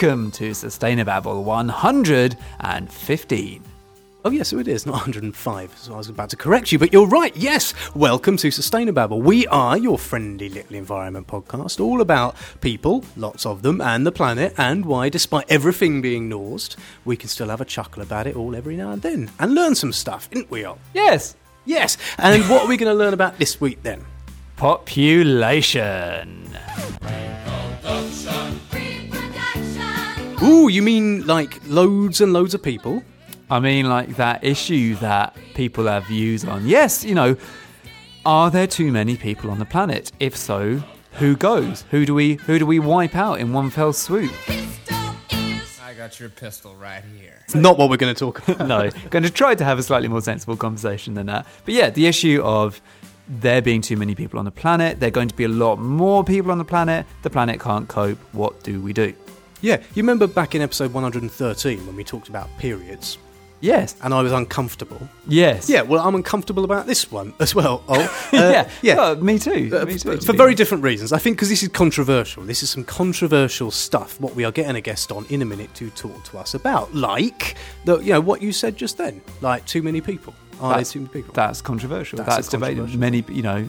welcome to Sustainababble 115. Oh, yes, so it is, not 105. So I was about to correct you, but you're right. Yes, welcome to Sustainababble. We are your friendly little environment podcast, all about people, lots of them, and the planet, and why, despite everything being nosed, we can still have a chuckle about it all every now and then and learn some stuff, didn't we all? Yes, Yes, and what are we going to learn about this week then? population. Ooh, you mean like loads and loads of people? I mean, like that issue that people have views on. Yes, you know, are there too many people on the planet? If so, who goes? Who do we who do we wipe out in one fell swoop? I got your pistol right here. It's not what we're going to talk about. no, going to try to have a slightly more sensible conversation than that. But yeah, the issue of there being too many people on the planet, there are going to be a lot more people on the planet, the planet can't cope. What do we do? Yeah, you remember back in episode 113 when we talked about periods Yes. and I was uncomfortable? Yes. Yeah, well, I'm uncomfortable about this one as well. Oh, uh, yeah. yeah. Oh, me too. Uh, me too. for very different reasons. I think because this is controversial. This is some controversial stuff. What we are getting a guest on in a minute to talk to us about, like the you know what you said just then, like too many people. Are That's- too many people? That's controversial. That's That's, debated. controversial Many, you know,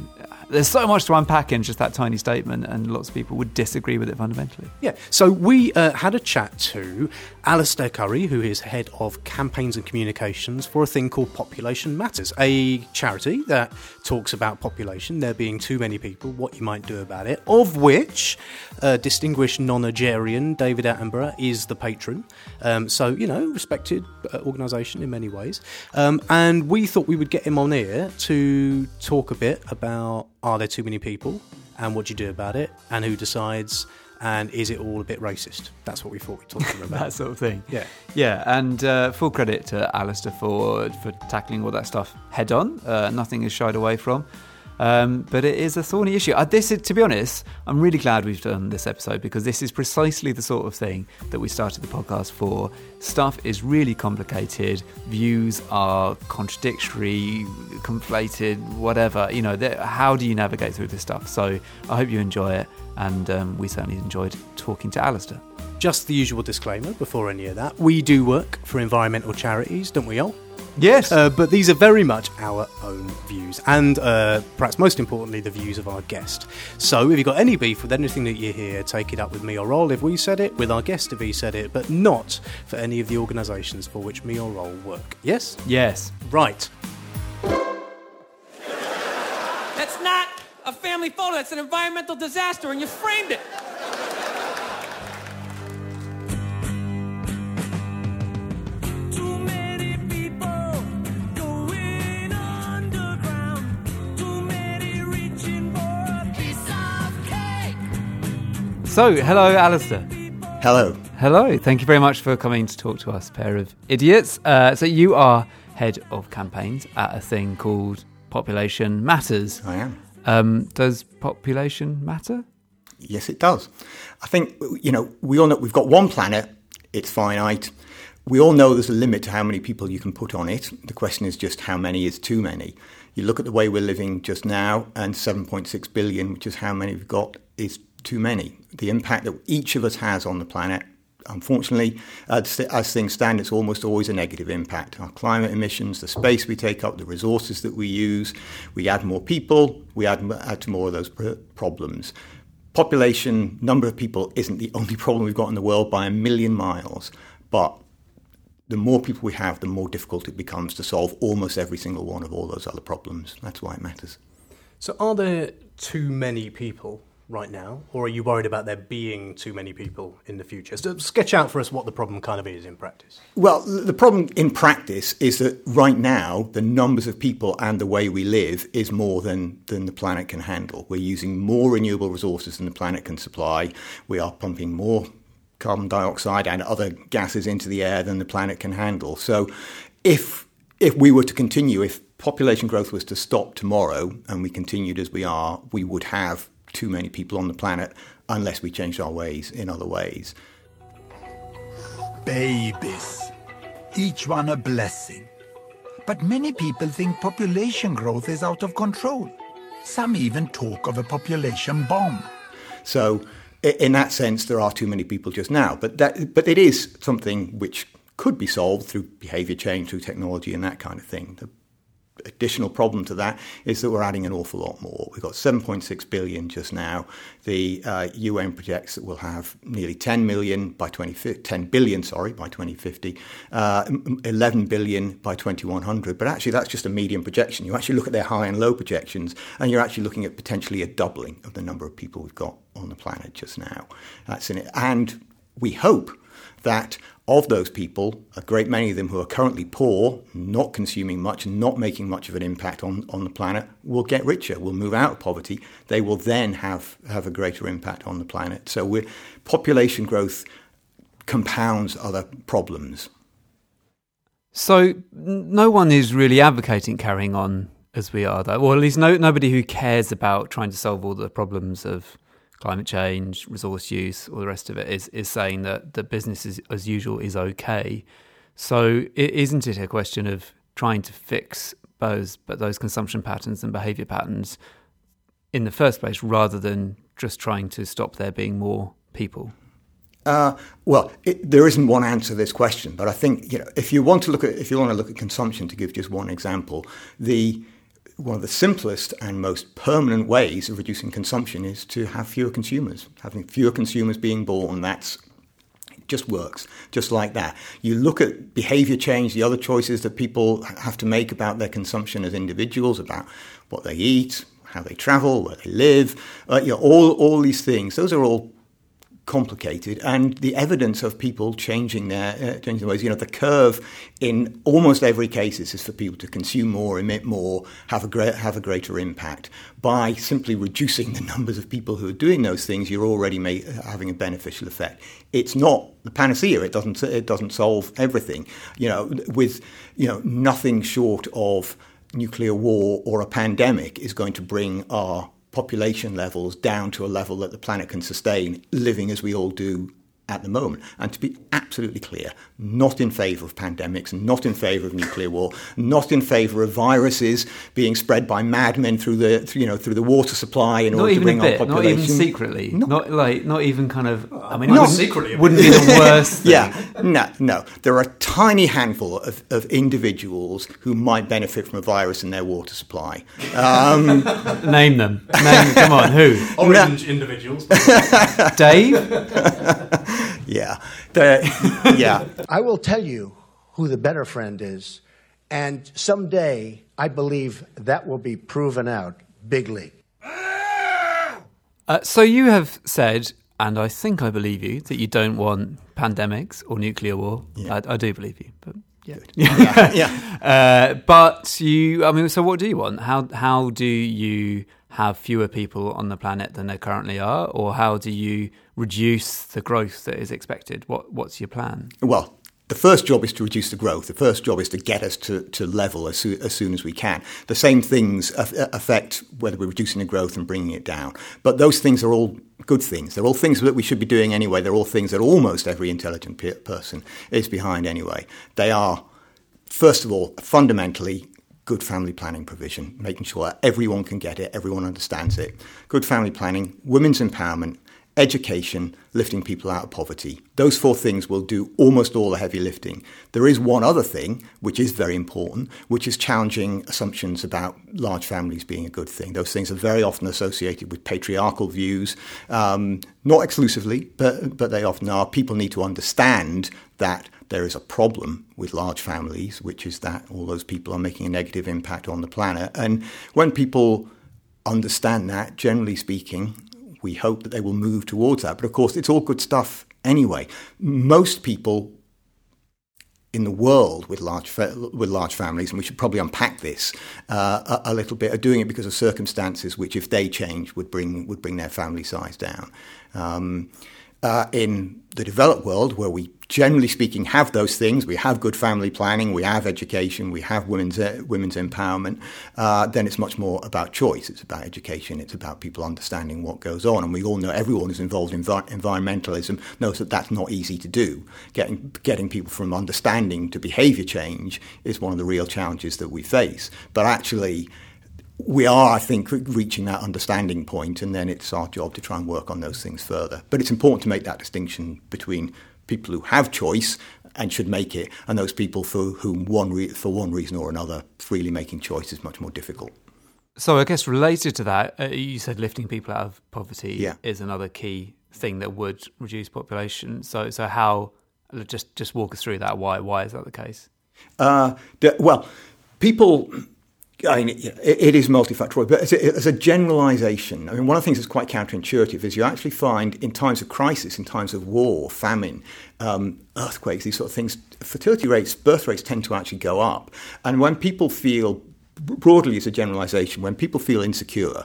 there's so much to unpack in just that tiny statement, and lots of people would disagree with it fundamentally. Yeah, so we uh, had a chat to Alistair Currie, who is head of campaigns and communications for a thing called Population Matters, a charity that talks about population, there being too many people, what you might do about it, of which uh, distinguished nonagerian David Attenborough is the patron. Um, so, you know, respected uh, organisation in many ways. Um, and we thought we would get him on here to talk a bit about are there too many people and what do you do about it and who decides and is it all a bit racist? That's what we thought we'd talk to him about. That sort of thing. Yeah. Yeah, and uh, full credit to Alistair for for tackling all that stuff head on. Uh, nothing is shied away from. Um, but it is a thorny issue. Uh, this, is, to be honest, I'm really glad we've done this episode because this is precisely the sort of thing that we started the podcast for. Stuff is really complicated. Views are contradictory, conflated, whatever. You know, how do you navigate through this stuff? So I hope you enjoy it, and um, we certainly enjoyed talking to Alistair. Just the usual disclaimer before any of that. We do work for environmental charities, don't we all? Yes. Uh, but these are very much our own views, and uh, perhaps most importantly, the views of our guest. So, if you've got any beef with anything that you hear, take it up with me or Roll if we said it, with our guest if he said it, but not for any of the organisations for which me or Roll work. Yes? yes. Right. That's not a family photo. That's an environmental disaster, and you framed it. So, hello, Alistair. Hello. Hello. Thank you very much for coming to talk to us, pair of idiots. Uh, so, you are head of campaigns at a thing called Population Matters. I am. Um, does population matter? Yes, it does. I think, you know, we all know we've got one planet, it's finite. We all know there's a limit to how many people you can put on it. The question is just how many is too many. You look at the way we're living just now, and 7.6 billion, which is how many we've got, is too many. The impact that each of us has on the planet, unfortunately, as, as things stand, it's almost always a negative impact. Our climate emissions, the space we take up, the resources that we use, we add more people, we add, add to more of those pr- problems. Population, number of people isn't the only problem we've got in the world by a million miles, but the more people we have, the more difficult it becomes to solve almost every single one of all those other problems. That's why it matters. So, are there too many people right now, or are you worried about there being too many people in the future? So, sketch out for us what the problem kind of is in practice. Well, the problem in practice is that right now, the numbers of people and the way we live is more than, than the planet can handle. We're using more renewable resources than the planet can supply. We are pumping more carbon dioxide and other gases into the air than the planet can handle. So, if if we were to continue, if population growth was to stop tomorrow and we continued as we are, we would have too many people on the planet unless we changed our ways in other ways. Babies. Each one a blessing. But many people think population growth is out of control. Some even talk of a population bomb. So in that sense, there are too many people just now. But that, but it is something which could be solved through behaviour change, through technology, and that kind of thing. The additional problem to that is that we're adding an awful lot more. We've got 7.6 billion just now. The uh, UN projects that we'll have nearly 10 million by 2050, 10 billion, sorry, by 2050, uh, 11 billion by 2100. But actually, that's just a medium projection. You actually look at their high and low projections, and you're actually looking at potentially a doubling of the number of people we've got on the planet just now. That's in it. And we hope that of those people, a great many of them who are currently poor, not consuming much, not making much of an impact on, on the planet, will get richer, will move out of poverty. They will then have, have a greater impact on the planet. So we're, population growth compounds other problems. So no one is really advocating carrying on as we are, though. Or at least no, nobody who cares about trying to solve all the problems of climate change, resource use, all the rest of it is is saying that the business is, as usual is okay. So isn't it a question of trying to fix those but those consumption patterns and behaviour patterns in the first place, rather than just trying to stop there being more people? Uh, well, it, there isn't one answer to this question, but I think you know if you want to look at if you want to look at consumption, to give just one example, the one of the simplest and most permanent ways of reducing consumption is to have fewer consumers. Having fewer consumers being born, that's just works, just like that. You look at behavior change, the other choices that people have to make about their consumption as individuals, about what they eat, how they travel, where they live, uh, you know, all, all these things. Those are all complicated, and the evidence of people changing their uh, changing their ways. You know, the curve in almost every case is for people to consume more, emit more, have a great, have a greater impact. By simply reducing the numbers of people who are doing those things, you're already having a beneficial effect. It's not the panacea. It doesn't it doesn't solve everything. You know, with you know nothing short of nuclear war or a pandemic is going to bring our population levels down to a level that the planet can sustain, living as we all do at the moment. And to be absolutely clear, not in favour of pandemics, not in favour of nuclear war, not in favour of viruses being spread by madmen through the through, you know through the water supply in Not order to even a bring bit, our not population. even secretly, No. not like not even kind of. I mean, Not it wouldn't, secretly, wouldn't be the worst. thing. Yeah, no, no. There are a tiny handful of, of individuals who might benefit from a virus in their water supply. Um, Name them. Name. Come on, who? Orange individuals. Dave. yeah, The- yeah. I will tell you who the better friend is, and someday I believe that will be proven out bigly. Uh, so you have said, and I think I believe you, that you don't want pandemics or nuclear war. I, I do believe you, but yeah. yeah, yeah. Uh, but you, I mean, so what do you want? How how do you have fewer people on the planet than there currently are, or how do you reduce the growth that is expected? What what's your plan? Well, the first job is to reduce the growth. The first job is to get us to, to level as, soo- as soon as we can. The same things aff- uh, affect whether we're reducing the growth and bringing it down. But those things are all good things. They're all things that we should be doing anyway. They're all things that almost every intelligent pe- person is behind anyway. They are, first of all, fundamentally good family planning provision, making sure that everyone can get it, everyone understands it. Good family planning, women's empowerment, education, lifting people out of poverty. Those four things will do almost all the heavy lifting. There is one other thing, which is very important, which is challenging assumptions about large families being a good thing. Those things are very often associated with patriarchal views, um, not exclusively, but, but they often are. People need to understand that there is a problem with large families, which is that all those people are making a negative impact on the planet. And when people understand that, generally speaking, we hope that they will move towards that. But of course, it's all good stuff anyway. Most people in the world with large fa- with large families, and we should probably unpack this uh, a, a little bit, are doing it because of circumstances which, if they change, would bring would bring their family size down. Um, uh, in the developed world, where we generally speaking have those things, we have good family planning, we have education, we have women's uh, women's empowerment. Uh, then it's much more about choice. It's about education. It's about people understanding what goes on, and we all know everyone who's involved in envi- environmentalism knows that that's not easy to do. Getting getting people from understanding to behaviour change is one of the real challenges that we face. But actually we are, I think, reaching that understanding point, and then it's our job to try and work on those things further. But it's important to make that distinction between people who have choice and should make it, and those people for whom one re- for one reason or another, freely making choice is much more difficult. So I guess related to that, uh, you said lifting people out of poverty Yeah. is another key thing that would reduce population. So so how just just walk us through that. Why why is that the case? Uh, well, people. I mean, it, it is multifactorial, but as a, as a generalization, I mean, one of the things that's quite counterintuitive is you actually find in times of crisis, in times of war, famine, um, earthquakes, these sort of things, fertility rates, birth rates tend to actually go up. And when people feel, broadly as a generalization, when people feel insecure,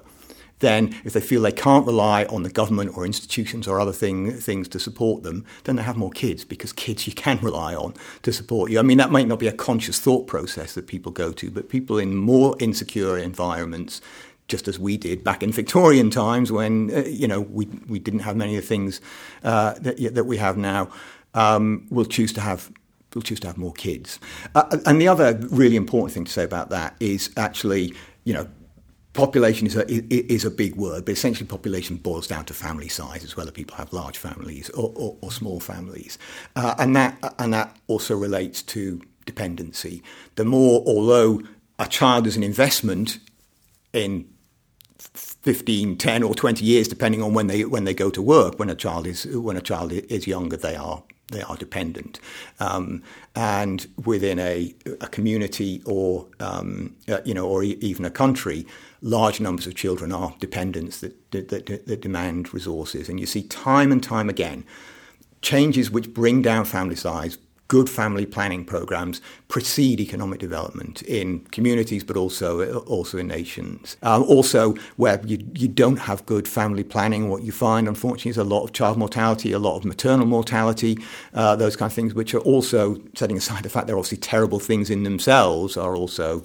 then if they feel they can't rely on the government or institutions or other thing, things to support them, then they have more kids because kids you can rely on to support you. I mean, that might not be a conscious thought process that people go to, but people in more insecure environments, just as we did back in Victorian times when, uh, you know, we, we didn't have many of the things uh, that, that we have now, um, will choose to have will choose to have more kids. Uh, and the other really important thing to say about that is actually, you know, population is a, is a big word, but essentially population boils down to family size as whether people have large families or, or, or small families. Uh, and, that, and that also relates to dependency. The more, although a child is an investment in 15, 10 or 20 years, depending on when they, when they go to work, when a child is, when a child is younger, they are they are dependent. Um, and within a, a community or, um, uh, you know, or e- even a country, large numbers of children are dependents that, that, that, that demand resources. And you see time and time again changes which bring down family size good family planning programs precede economic development in communities, but also also in nations. Um, also, where you, you don't have good family planning, what you find, unfortunately, is a lot of child mortality, a lot of maternal mortality, uh, those kind of things, which are also, setting aside the fact they're obviously terrible things in themselves, are also,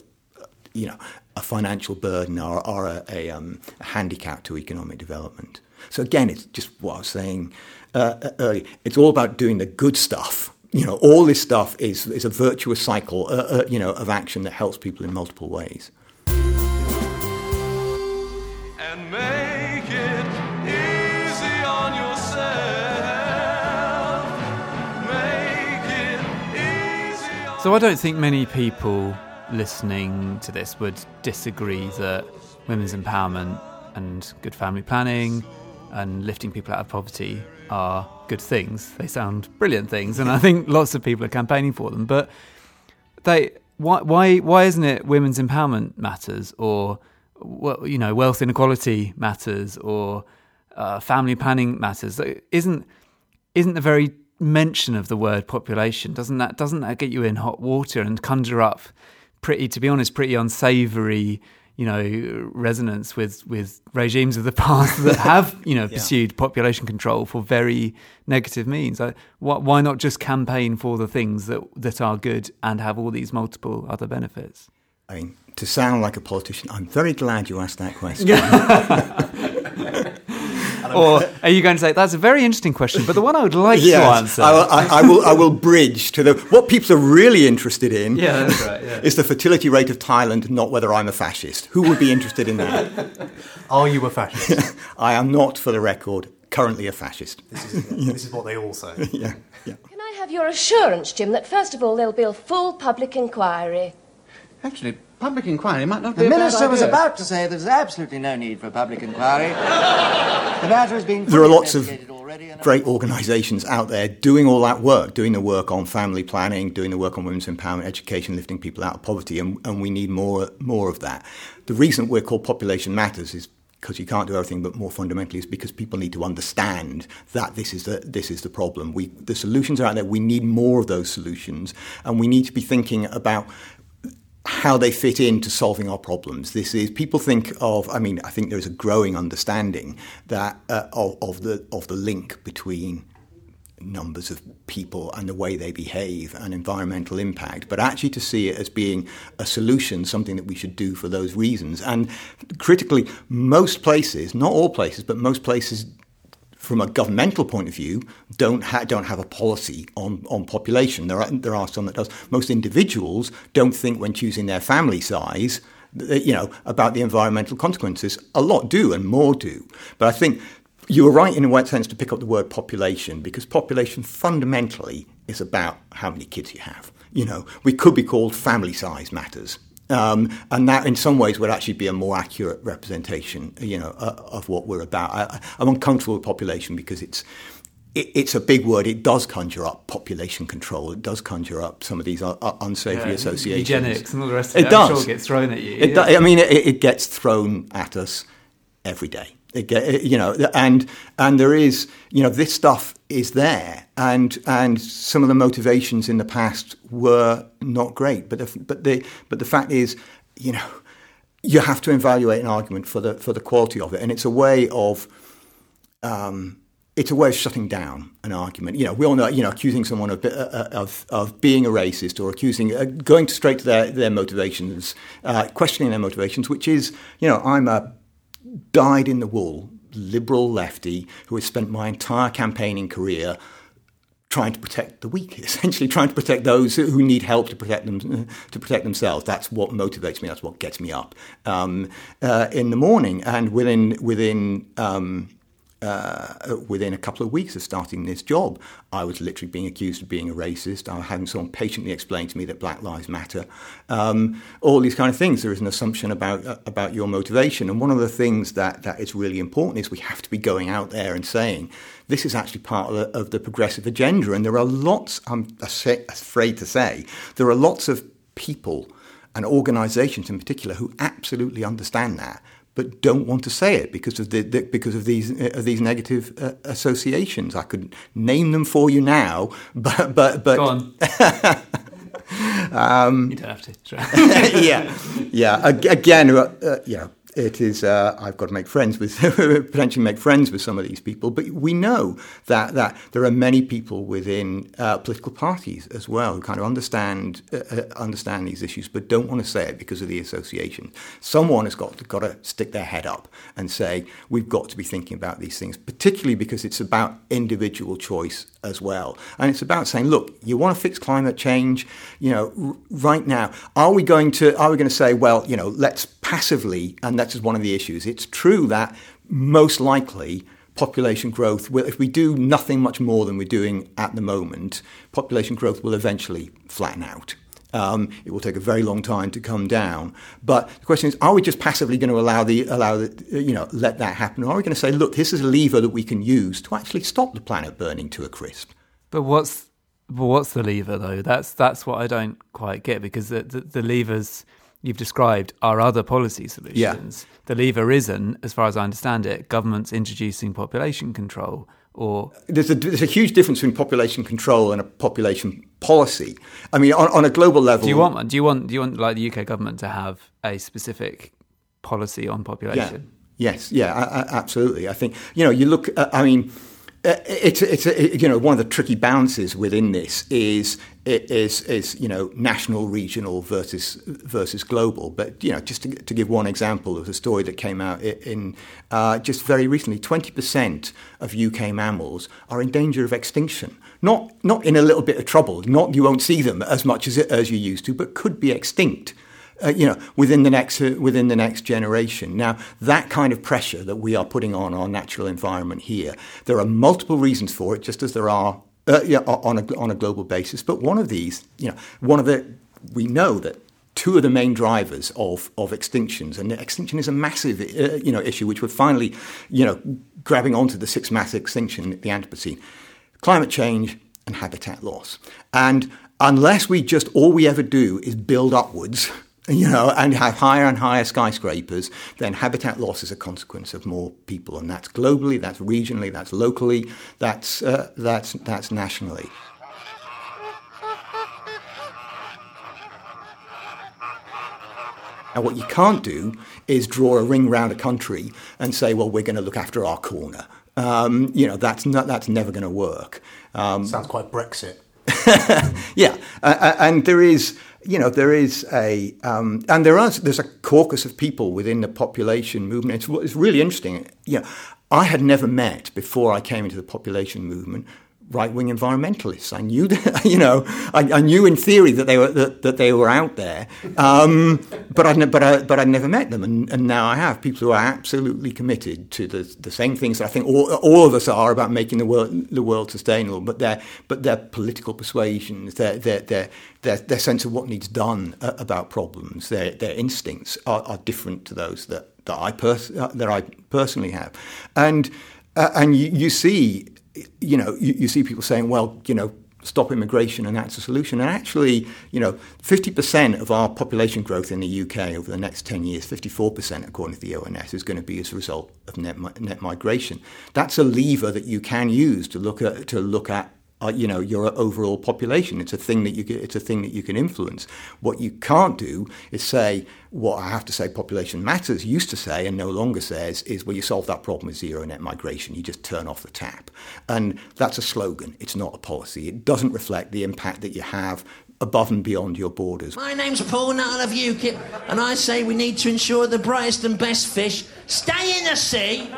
you know, a financial burden or, or a, a, um, a handicap to economic development. So again, it's just what I was saying uh, earlier. It's all about doing the good stuff you know, all this stuff is, is a virtuous cycle, uh, uh, you know, of action that helps people in multiple ways. and make it easy on yourself. Make it easy on So I don't think many people listening to this would disagree that women's empowerment and good family planning and lifting people out of poverty are good things. They sound brilliant things, and I think lots of people are campaigning for them. But they why why why isn't it women's empowerment matters or well, you know wealth inequality matters or uh, family planning matters? Isn't isn't the very mention of the word population doesn't that doesn't that get you in hot water and conjure up pretty to be honest pretty unsavory you know resonance with with regimes of the past that have you know pursued population control for very negative means. Like, why, why not just campaign for the things that that are good and have all these multiple other benefits? I mean, to sound like a politician, I'm very glad you asked that question. or are you going to say that's a very interesting question but the one i would like to answer I, will, I, I will. I will bridge to the what people are really interested in. yeah that's right yeah. Is the fertility rate of Thailand, not whether I'm a fascist. Who would be interested in that? Are you a fascist? I am not, for the record, currently a fascist. this, is, this is what they all say. Yeah, yeah. Can I have your assurance, Jim, that first of all there'll be a full public inquiry? Actually, public inquiry might not be The a bad minister was about to say there's absolutely no need for a public inquiry. the matter has been There are lots of investigated already and great organisations out there doing all that work, doing the work on family planning, doing the work on women's empowerment, education, lifting people out of poverty, and, and we need more more of that. The reason we're called Population Matters is because you can't do everything, but more fundamentally is because people need to understand that this is the this is the problem. We the solutions are out there. We need more of those solutions, and we need to be thinking about how they fit into solving our problems. This is people think of. I mean, I think there's a growing understanding that uh, of, of the of the link between numbers of people and the way they behave and environmental impact, but actually to see it as being a solution, something that we should do for those reasons. And critically, most places, not all places, but most places from a governmental point of view, don't ha- don't have a policy on, on population. There are there are some that does. Most individuals don't think when choosing their family size you know, about the environmental consequences. A lot do, and more do. But I think you were right in a sense to pick up the word population because population fundamentally is about how many kids you have. You know, we could be called family size matters. Um, and that, in some ways, would actually be a more accurate representation, you know, uh, of what we're about. I, I'm uncomfortable with population because it's it, it's a big word. It does conjure up population control. It does conjure up some of these uh, unsavory Yeah, associations. eugenics and all the rest of it, It does. sure gets thrown at you, It yeah. do- I mean, it, it gets thrown at us every day. Get, you know, and and there is, you know, this stuff is there, and and some of the motivations in the past were not great, but the, but the but the fact is, you know, you have to evaluate an argument for the for the quality of it, and it's a way of um, it's a way of shutting down an argument. You know, we all know, you know, accusing someone of, uh, of, of being a racist or accusing, uh, going straight to their, their motivations, uh, questioning their motivations, which is, you know, I'm a dyed in the wool liberal lefty who has spent my entire campaigning career trying to protect the weak, essentially trying to protect those who need help to protect them to protect themselves. That's what motivates me. That's what gets me up um, uh, in the morning. And within within um, uh, within a couple of weeks of starting this job, I was literally being accused of being a racist. I was having someone patiently explain to me that Black Lives Matter. Um, all these kind of things. There is an assumption about uh, about your motivation, and one of the things that that is really important is we have to be going out there and saying this is actually part of the, of the progressive agenda. And there are lots. I'm afraid to say there are lots of people and organisations in particular who absolutely understand that but don't want to say it because of the, the because of these uh, of these negative uh, associations. I could name them for you now, but but but Go on. um, You don't have to. Yeah, yeah. Again, uh, uh, yeah. It is. Uh, I've got to make friends with potentially make friends with some of these people, but we know that that there are many people within uh, political parties as well who kind of understand uh, uh, understand these issues, but don't want to say it because of the association. Someone has got to, got to stick their head up and say we've got to be thinking about these things, particularly because it's about individual choice as well, and it's about saying, look, you want to fix climate change, you know, r- right now. Are we going to are we going to say, well, you know, let's passively, and that's one of the issues. It's true that most likely population growth will, if we do nothing much more than we're doing at the moment, population growth will eventually flatten out. Um, it will take a very long time to come down. But the question is, are we just passively going to allow the allow the, you know let that happen, or are we going to say, look, this is a lever that we can use to actually stop the planet burning to a crisp? But what's but what's the lever though? That's that's what I don't quite get because the the, the levers you've described are other policy solutions. The lever isn't, as far as I understand it, governments introducing population control or There's a, there's a huge difference between population control and a population policy. I mean, on, on a global level, do you want? Do you want do you want like the UK government to have a specific policy on population? Yeah. Yes. Yeah. I, I, absolutely. I think you know. You look. Uh, I mean, uh, it's it's a, you know one of the tricky balances within this is is is you know national, regional versus versus global. But you know, just to, to give one example of a story that came out in uh, just very recently, twenty percent of UK mammals are in danger of extinction. Not not in a little bit of trouble. Not you won't see them as much as as you used to, but could be extinct uh, you know, within the next uh, within the next generation. Now, that kind of pressure that we are putting on our natural environment here, there are multiple reasons for it, just as there are uh, yeah, on a on a global basis. But one of these, you know, one of the we know that. Two of the main drivers of, of extinctions, and extinction is a massive, uh, you know, issue which we're finally, you know, grabbing onto the sixth mass extinction, the Anthropocene, climate change and habitat loss. And unless we just all we ever do is build upwards, you know, and have higher and higher skyscrapers, then habitat loss is a consequence of more people, and that's globally, that's regionally, that's locally, that's uh, that's that's nationally. Now, what you can't do is draw a ring round a country and say, "Well, we're going to look after our corner." Um, you know, that's not that's never going to work. Um, Sounds quite Brexit. yeah, uh, and there is, you know, there is a, um, and there are there's a caucus of people within the population movement. It's, it's really interesting. You know, I had never met before I came into the population movement right wing environmentalists. I knew that, you know, I, I, knew in theory that they were that, that they were out there, um, but I but I but I never met them, and, and now I have people who are absolutely committed to the the same things I think all, all of us are about making the world the world sustainable. But their but their political persuasions, their their their their, their sense of what needs done uh, about problems, their their instincts are, are different to those that that I pers- uh, that I personally have, and. Uh, and you, you, see you know, you, you see people saying, well, you know, stop immigration and that's a solution. And actually, you know, 50% of our population growth in the UK over the next 10 years, 54% according to the ONS, is going to be as a result of net, net migration. That's a lever that you can use to look at, to look at uh, you know your overall population. It's a thing that you can, it's a thing that you can influence. What you can't do is say what I have to say. Population matters used to say and no longer says is well you solve that problem with zero net migration. You just turn off the tap, and that's a slogan. It's not a policy. It doesn't reflect the impact that you have above and beyond your borders. My name's Paul Nuttall of UKIP, and I say we need to ensure the brightest and best fish stay in the sea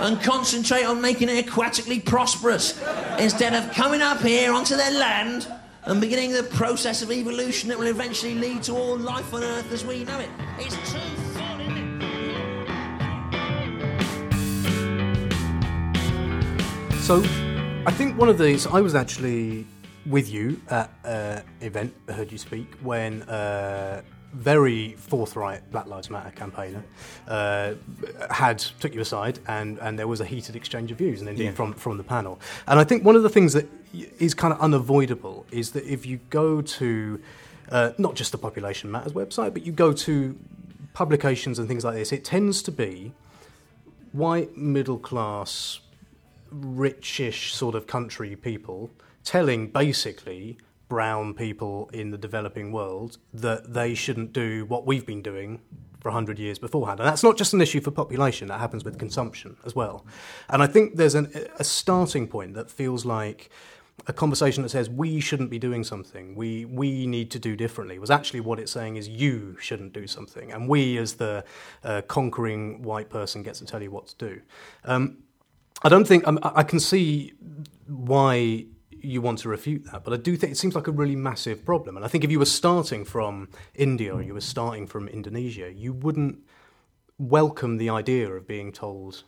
and concentrate on making it aquatically prosperous instead of coming up here onto their land and beginning the process of evolution that will eventually lead to all life on Earth as we know it. It's too fun, isn't it? So, I think one of these, I was actually with you at an event, I heard you speak, when uh, very forthright Black Lives Matter campaigner uh, had took you aside, and, and there was a heated exchange of views, and indeed yeah. from from the panel. And I think one of the things that is kind of unavoidable is that if you go to uh, not just the Population Matters website, but you go to publications and things like this, it tends to be white middle class, richish sort of country people telling basically brown people in the developing world that they shouldn't do what we've been doing for 100 years beforehand. And that's not just an issue for population, that happens with consumption as well. And I think there's an, a starting point that feels like a conversation that says we shouldn't be doing something, we, we need to do differently, was actually what it's saying is you shouldn't do something. And we, as the uh, conquering white person, gets to tell you what to do. Um, I don't think, um, I can see why you want to refute that. But I do think it seems like a really massive problem. And I think if you were starting from India or you were starting from Indonesia, you wouldn't welcome the idea of being told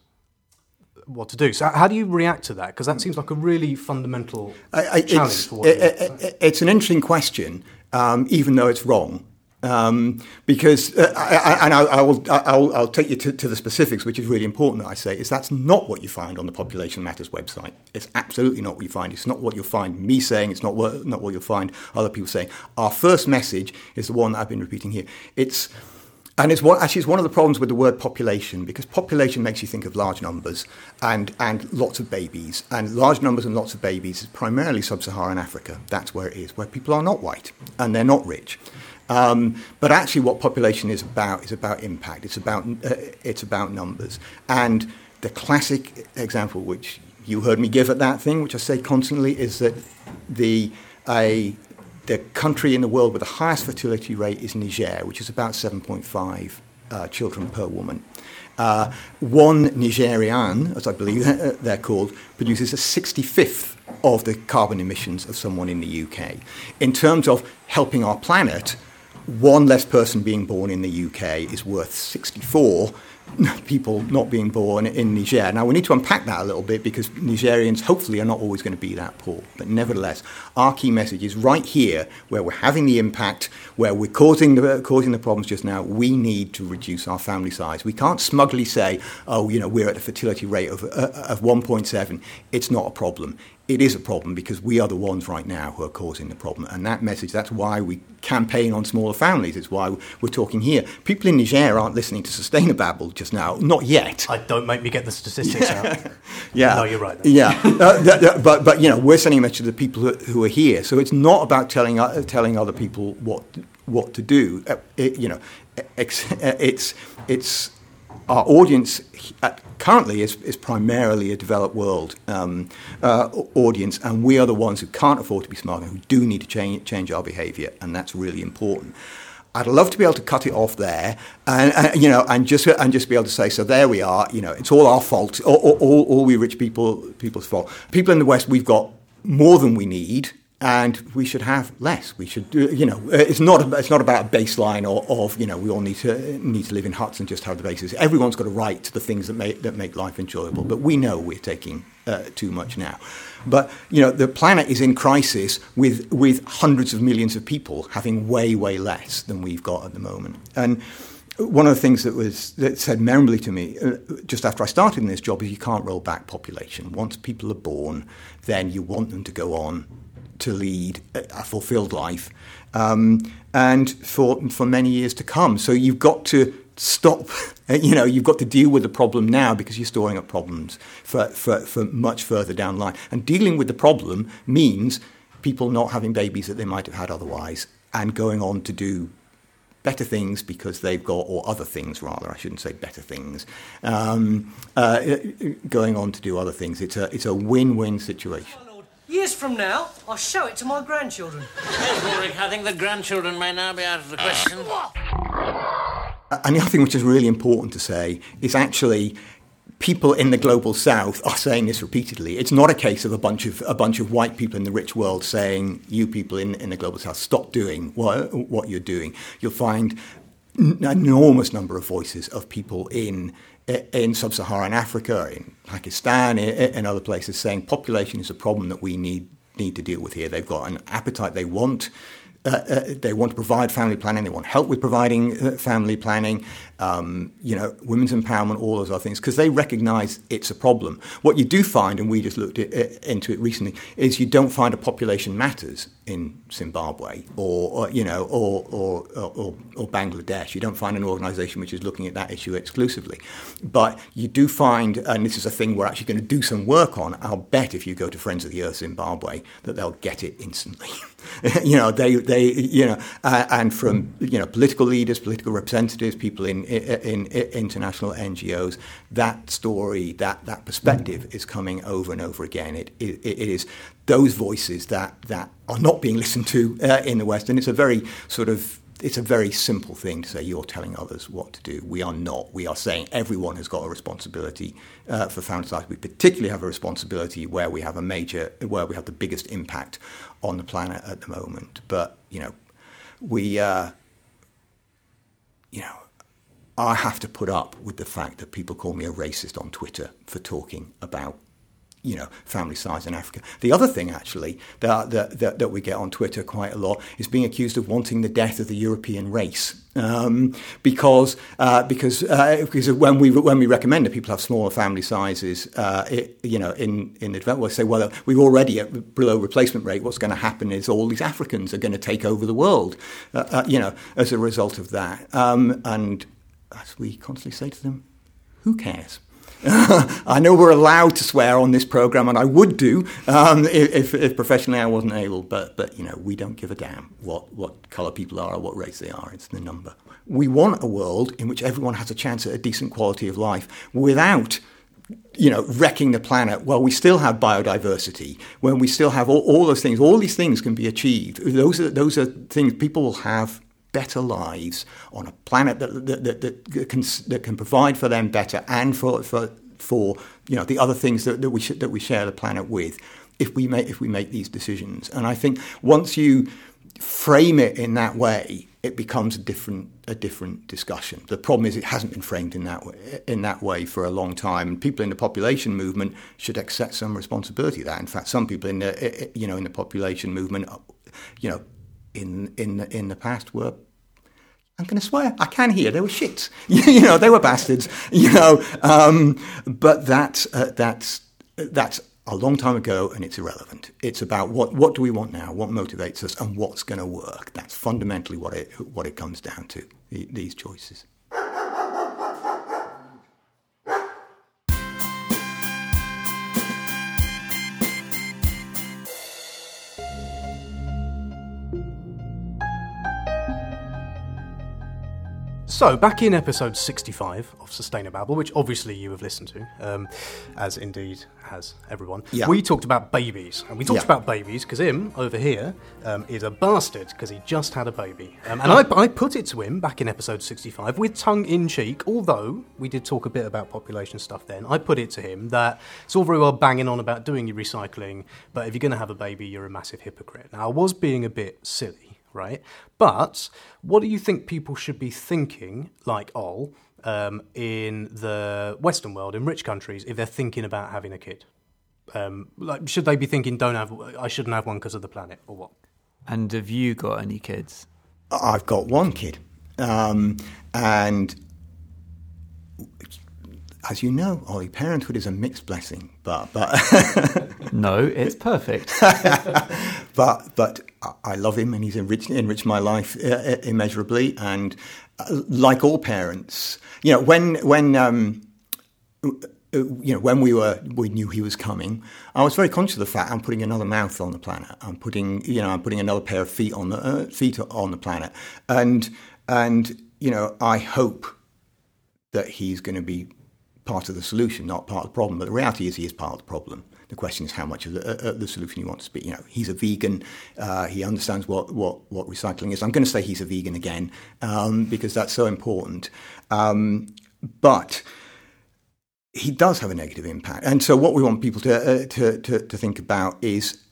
what to do. So how do you react to that? Because that seems like a really fundamental I, I, challenge it's, for what it, it, it's an interesting question, um, even though it's wrong. Um, because, uh, I, and I, I will, I'll, I'll, take you to, to, the specifics, which is really important that I say, is that's not what you find on the Population Matters website. It's absolutely not what you find. It's not what you'll find me saying. It's not what, not what you'll find other people saying. Our first message is the one that I've been repeating here. It's, and it's what, actually it's one of the problems with the word population because population makes you think of large numbers and, and lots of babies. And large numbers and lots of babies is primarily sub Saharan Africa. That's where it is, where people are not white and they're not rich. Um, but actually, what population is about is about impact. It's about uh, it's about numbers. And the classic example, which you heard me give at that thing, which I say constantly, is that the a the country in the world with the highest fertility rate is Niger, which is about 7.5 uh, children per woman. Uh, one Nigerian, as I believe they're called, produces a 65th of the carbon emissions of someone in the UK. In terms of helping our planet, one less person being born in the UK is worth 64 people not being born in Niger. Now, we need to unpack that a little bit because Nigerians hopefully are not always going to be that poor. But nevertheless, our key message is right here where we're having the impact, where we're causing the, causing the problems just now, we need to reduce our family size. We can't smugly say, oh, you know, we're at a fertility rate of, uh, of 1.7. It's not a problem it is a problem because we are the ones right now who are causing the problem. And that message, that's why we campaign on smaller families. It's why we're talking here. People in Niger aren't listening to Sustainababble just now, not yet. I don't make me get the statistics out. yeah. No, you're right. Yeah. uh, but, but, you know, we're sending a message to the people who, who are here. So it's not about telling, uh, telling other people what, what to do. Uh, it, you know, it's, it's, it's our audience currently is, is primarily a developed world um, uh, audience, and we are the ones who can't afford to be smart and who do need to change, change our behaviour, and that's really important. I'd love to be able to cut it off there, and, and, you know, and just and just be able to say, so there we are. You know, it's all our fault, all, all, all we rich people people's fault. People in the West, we've got more than we need, and we should have less. We should, do, you know, it's not it's not about a baseline or of you know we all need to need to live in huts and just have the basis. Everyone's got a right to the things that make that make life enjoyable, but we know we're taking uh, too much now. But you know, the planet is in crisis with with hundreds of millions of people having way way less than we've got at the moment, and one of the things that was that said memorably to me uh, just after I started in this job is you can't roll back population. Once people are born, then you want them to go on to lead a fulfilled life um, and for for many years to come. So you've got to stop. You know, you've got to deal with the problem now because you're storing up problems for, for, for much further down the line. And dealing with the problem means people not having babies that they might have had otherwise and going on to do better things because they've got, or other things rather, I shouldn't say better things, um, uh, going on to do other things. It's a, it's a win win situation. Years from now, I'll show it to my grandchildren. Ulrich, I think the grandchildren may now be out of the ah. question. And the other thing which is really important to say is actually people in the global south are saying this repeatedly. It's not a case of a bunch of a bunch of white people in the rich world saying, "You people in, in the global south, stop doing what, what you're doing." You'll find an enormous number of voices of people in in sub-Saharan Africa, in Pakistan, in other places, saying population is a problem that we need need to deal with here. They've got an appetite they want. Uh, uh, they want to provide family planning. They want help with providing uh, family planning. Um, you know, women's empowerment, all those other things, because they recognise it's a problem. What you do find, and we just looked uh, into it recently, is you don't find a population matters in Zimbabwe or, or you know or or, or or Bangladesh. You don't find an organisation which is looking at that issue exclusively, but you do find, and this is a thing we're actually going to do some work on. I'll bet if you go to Friends of the Earth Zimbabwe that they'll get it instantly. you know, they they you know, uh, and from you know political leaders, political representatives, people in, in, in international NGOs, that story, that that perspective is coming over and over again. It it, it is those voices that that are not being listened to uh, in the West, and it's a very sort of it's a very simple thing to say you're telling others what to do. We are not. We are saying everyone has got a responsibility uh, for family size. We particularly have a responsibility where we have a major, where we have the biggest impact on the planet at the moment. But you know, we, uh, you know, I have to put up with the fact that people call me a racist on Twitter for talking about you know, family size in Africa. The other thing, actually, that, that, that, we get on Twitter quite a lot is being accused of wanting the death of the European race. Um, because uh, because uh, because when we when we recommend that people have smaller family sizes, uh, it, you know, in in the developed world, say, well, we're already at below replacement rate. What's going to happen is all these Africans are going to take over the world, uh, uh, you know, as a result of that. Um, and as we constantly say to them, who cares? I know we're allowed to swear on this program, and I would do um, if, if, professionally I wasn't able. But but you know we don't give a damn what what color people are or what race they are. It's the number. We want a world in which everyone has a chance at a decent quality of life without you know, wrecking the planet while we still have biodiversity, when we still have all, all, those things, all these things can be achieved. Those are, those are things people will have better lives on a planet that, that, that, that, can, that can provide for them better and for, for, for you know, the other things that, that, we that we share the planet with if we, make, if we make these decisions. And I think once you frame it in that way, it becomes a different a different discussion. The problem is it hasn't been framed in that way, in that way for a long time. And people in the population movement should accept some responsibility. That in fact, some people in the you know in the population movement, you know, in in in the past were I'm going to swear. I can hear they were shits. you know, they were bastards. You know, um, but that's uh, that's that's a long time ago, and it's irrelevant. It's about what what do we want now, what motivates us, and what's going to work. That's fundamentally what it what it comes down to. These choices. So, back in episode 65 of Sustainababble, which obviously you have listened to, um, as indeed has everyone, Yeah. we talked about babies. And we talked Yeah. about babies because him, over here, um, is a bastard because he just had a baby. Um, and I, I put it to him back in episode 65 with tongue in cheek, although we did talk a bit about population stuff then. I put it to him that it's all very well banging on about doing your recycling, but if you're going to have a baby, you're a massive hypocrite. Now, I was being a bit silly right? But what do you think people should be thinking, like Ol, um, in the Western world, in rich countries, if they're thinking about having a kid? Um, like, should they be thinking, "Don't have, I shouldn't have one because of the planet," or what? And have you got any kids? I've got one kid, um, and as you know, Ollie, parenthood is a mixed blessing. But but no, it's perfect. but but I- love him, and he's enriched enriched my life uh, immeasurably. And uh, like all parents, you know, when when um, uh, you know, when we were, we knew he was coming. I was very conscious of the fact I'm putting another mouth on the planet. I'm putting, you know, I'm putting another pair of feet on the uh, feet on the planet, and and you know, I hope that he's going to be part of the solution, not part of the problem. But the reality is, he is part of the problem. The question is how much of the, uh, the solution you want to be. You know, he's a vegan. Uh, he understands what, what, what recycling is. I'm going to say he's a vegan again um, because that's so important. Um, but he does have a negative impact. And so, what we want people to, uh, to, to, to think about is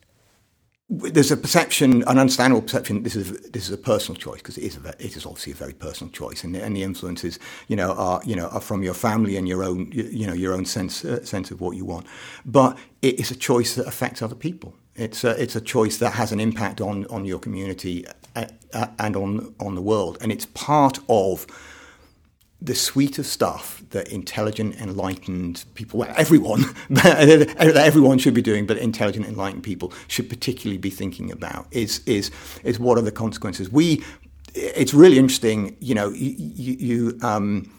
there's a perception, an understandable perception. This is this is a personal choice because it is a, it is obviously a very personal choice, and, and the influences, you know, are you know are from your family and your own you, you know your own sense uh, sense of what you want. But it is a choice that affects other people. It's a, it's a choice that has an impact on on your community uh, uh, and on on the world, and it's part of the suite of stuff that intelligent, enlightened people, well, everyone, that everyone should be doing, but intelligent, enlightened people should particularly be thinking about is is is what are the consequences. We, it's really interesting, you know, you, you, um,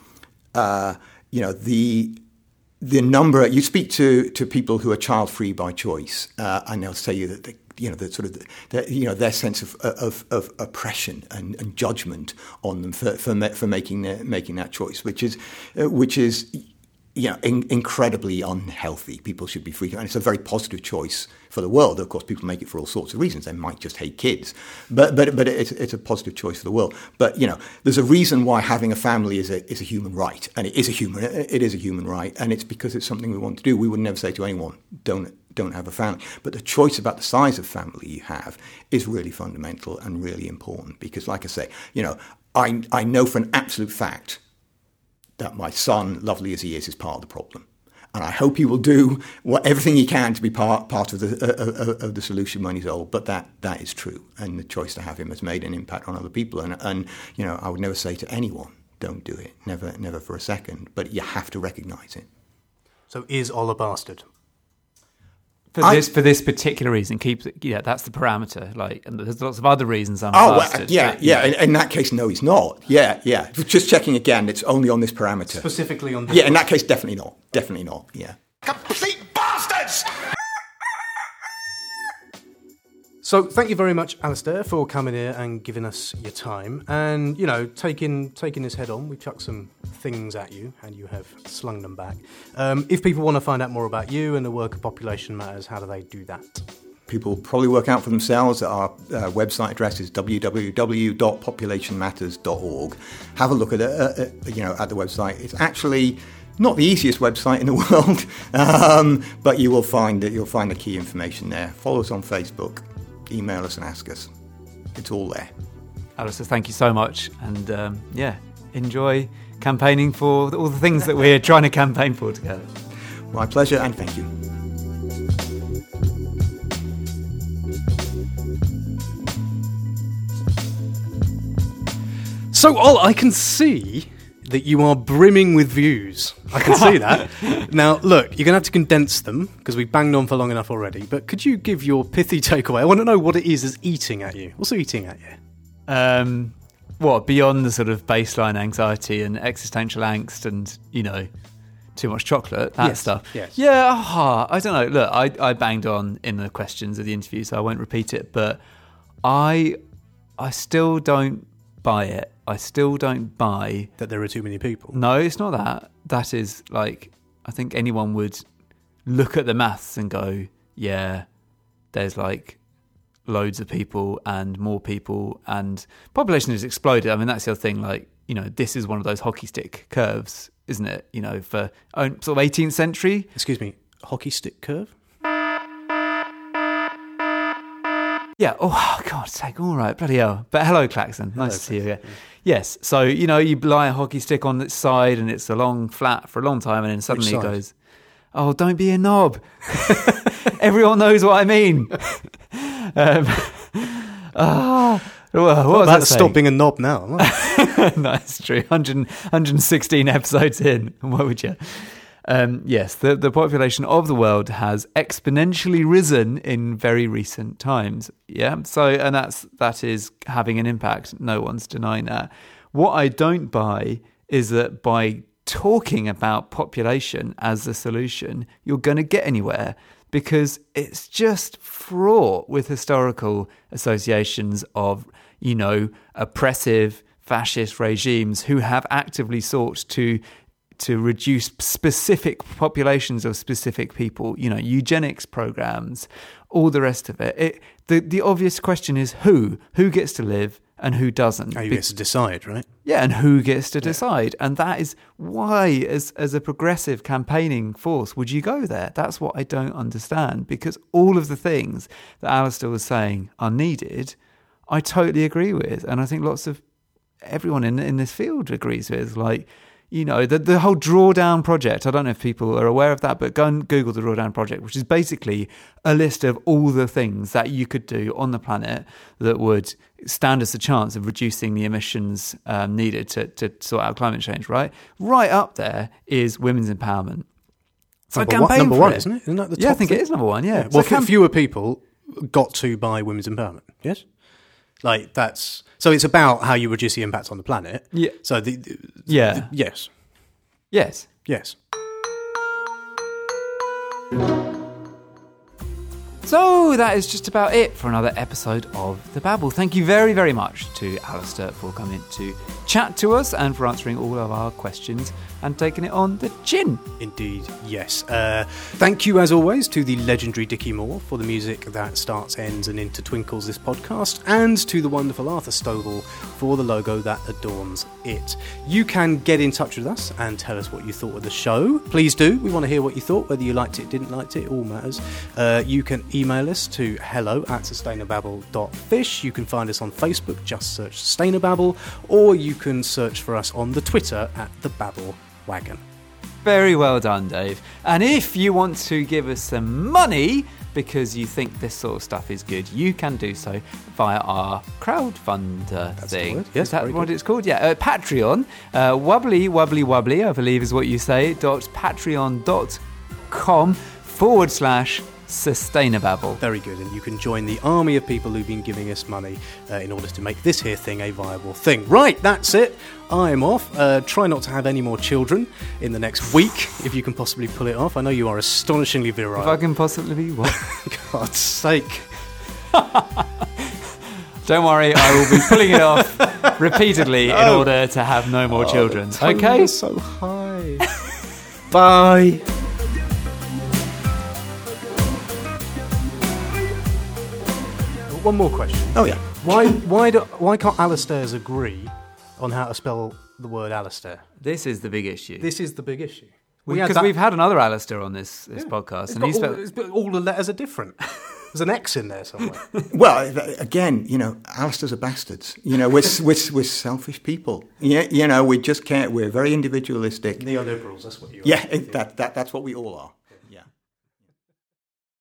uh, you know the the number you speak to to people who are child free by choice, uh, and they'll say you that the, you know the sort of the, the, you know their sense of of, of oppression and, and judgment on them for for, ma- for making their, making that choice, which is uh, which is you know in, incredibly unhealthy. People should be free, and it's a very positive choice for the world. Of course, people make it for all sorts of reasons. They might just hate kids, but but but it's, it's a positive choice for the world. But you know, there's a reason why having a family is a is a human right, and it is a human it is a human right, and it's because it's something we want to do. We would never say to anyone, don't don't have a family. But the choice about the size of family you have is really fundamental and really important because, like I say, you know, I I know for an absolute fact that my son, lovely as he is, is part of the problem. And I hope he will do what, everything he can to be part, part of, the, uh, uh, of the solution when he's old. But that, that is true. And the choice to have him has made an impact on other people. And, and, you know, I would never say to anyone, don't do it. Never, never for a second. But you have to recognize it. So, is Ol a bastard? For I- this for this particular reason, keep yeah, that's the parameter. Like, and there's lots of other reasons I'm Oh, well, yeah, but, yeah. In, in that case, no, he's not. Yeah, yeah. Just checking again. It's only on this parameter. Specifically on this Yeah, in that case, definitely not. Definitely not. Yeah. Complete bastards! So, thank you very much, Alistair, for coming here and giving us your time, and you know, taking taking this head on. We chucked some things at you, and you have slung them back. Um, if people want to find out more about you and the work of Population Matters, how do they do that? People probably work out for themselves. Our uh, website address is www.populationmatters.org. Have a look at it, uh, uh, you know, at the website. It's actually not the easiest website in the world, um, but you will find that you'll find the key information there. Follow us on Facebook, email us and ask us. It's Ol there. Alistair, thank you so much, and um, yeah, enjoy campaigning for all the things that we're trying to campaign for together. My pleasure, and thank you. So, all I can see that you are brimming with views. I can see that. now, look, you're going to have to condense them because we banged on for long enough already. But could you give your pithy takeaway? I want to know what it is that's eating at you. What's eating at you? Um, what beyond the sort of baseline anxiety and existential angst, and you know, too much chocolate, that Yes, stuff. yes. Yeah, ah, I don't know. Look, I, I banged on in the questions of the interview, so I won't repeat it. But I I still don't buy it I still don't buy that there are too many people. No, it's not that. That is like I think anyone would look at the maths and go, yeah, there's like loads of people and more people and population has exploded. I mean, that's the other thing. Like, you know, this is one of those hockey stick curves, isn't it? You know, for oh, sort of 18th century. Excuse me, hockey stick curve? Yeah. Oh, God's sake. All right. Bloody hell. But hello, Klaxon. Nice to see you again. Yes. So, you know, you lie a hockey stick on its side and it's a long flat for a long time and then suddenly it goes, oh, don't be a knob. Everyone knows what I mean. um, ah. Well, what about stop being a knob now? That's true. 100, 116 episodes in. What would you? Um, yes, the, the population of the world has exponentially risen in very recent times. Yeah, so and that's that is having an impact. No one's denying that. What I don't buy is that by talking about population as the solution, you're going to get anywhere because it's just fraught with historical associations of, you know, oppressive fascist regimes who have actively sought to to reduce specific populations of specific people, you know, eugenics programs, all the rest of it. it the, the obvious question is who? Who gets to live and who doesn't? Oh, who gets to decide, right? Yeah, and who gets to decide. Yeah. And that is why, as, as a progressive campaigning force, would you go there? That's what I don't understand. Because all of the things that Alistair was saying are needed, I totally agree with. And I think lots of everyone in, in this field agrees with. Like, you know, the, the whole drawdown project. I don't know if people are aware of that, but go and Google the drawdown project, which is basically a list of all the things that you could do on the planet that would stand us a chance of reducing the emissions um, needed to, to sort out climate change, right? Right up there is women's empowerment. So number one, number one isn't it? Isn't that the yeah, I think thing? it is number one, yeah. yeah. Well, so fewer people got to by women's empowerment, yes? Like that's so it's about how you reduce the impact on the planet. Yeah. So the, the yeah. The, yes. Yes. Yes. So that is just about it for another episode of The Babble. Thank you very, very much to Alistair for coming to chat to us and for answering all of our questions and taking it on the chin. Indeed, yes. Uh, thank you, as always, to the legendary Dickie Moore for the music that starts, ends, and intertwinkles this podcast, and to the wonderful Arthur Stovall for the logo that adorns it. You can get in touch with us and tell us what you thought of the show. Please do. We want to hear what you thought, whether you liked it, didn't like it, it all matters. Uh, you can email us to hello at sustainababble.fish. You can find us on Facebook, just search Sustainababble, or you can search for us on the Twitter at the Babble wagon. Very well done, Dave. And if you want to give us some money because you think this sort of stuff is good, you can do so via our crowdfunder That's thing. Yes, is that what good. it's called? Yeah, uh, Patreon. Uh, wobbly, wobbly, wobbly, I believe is what you say, dot patreon.com forward slash sustainababble. Very good, and you can join the army of people who've been giving us money uh, in order to make this here thing a viable thing. Right, that's it. I'm off. Uh, try not to have any more children in the next week, if you can possibly pull it off. I know you are astonishingly virile. If I can possibly be what? God's sake. Don't worry, I will be pulling it off repeatedly in Oh. order to have no more Oh, children. Okay? so high. Bye. One more question. Oh, yeah. Why why do, why can't Alistairs agree on how to spell the word Alistair? This is the big issue. This is the big issue. We Because that- we've had another Alistair on this, this podcast, It's and got he's all, spelled- all the letters are different. There's an X in there somewhere. Well, again, you know, Alistair's are bastards. You know, we're, we're, we're selfish people. Yeah, you know, we just can't. We're very individualistic. Neoliberals, that's what you are. Yeah, that, that, that's what we all are. Yeah.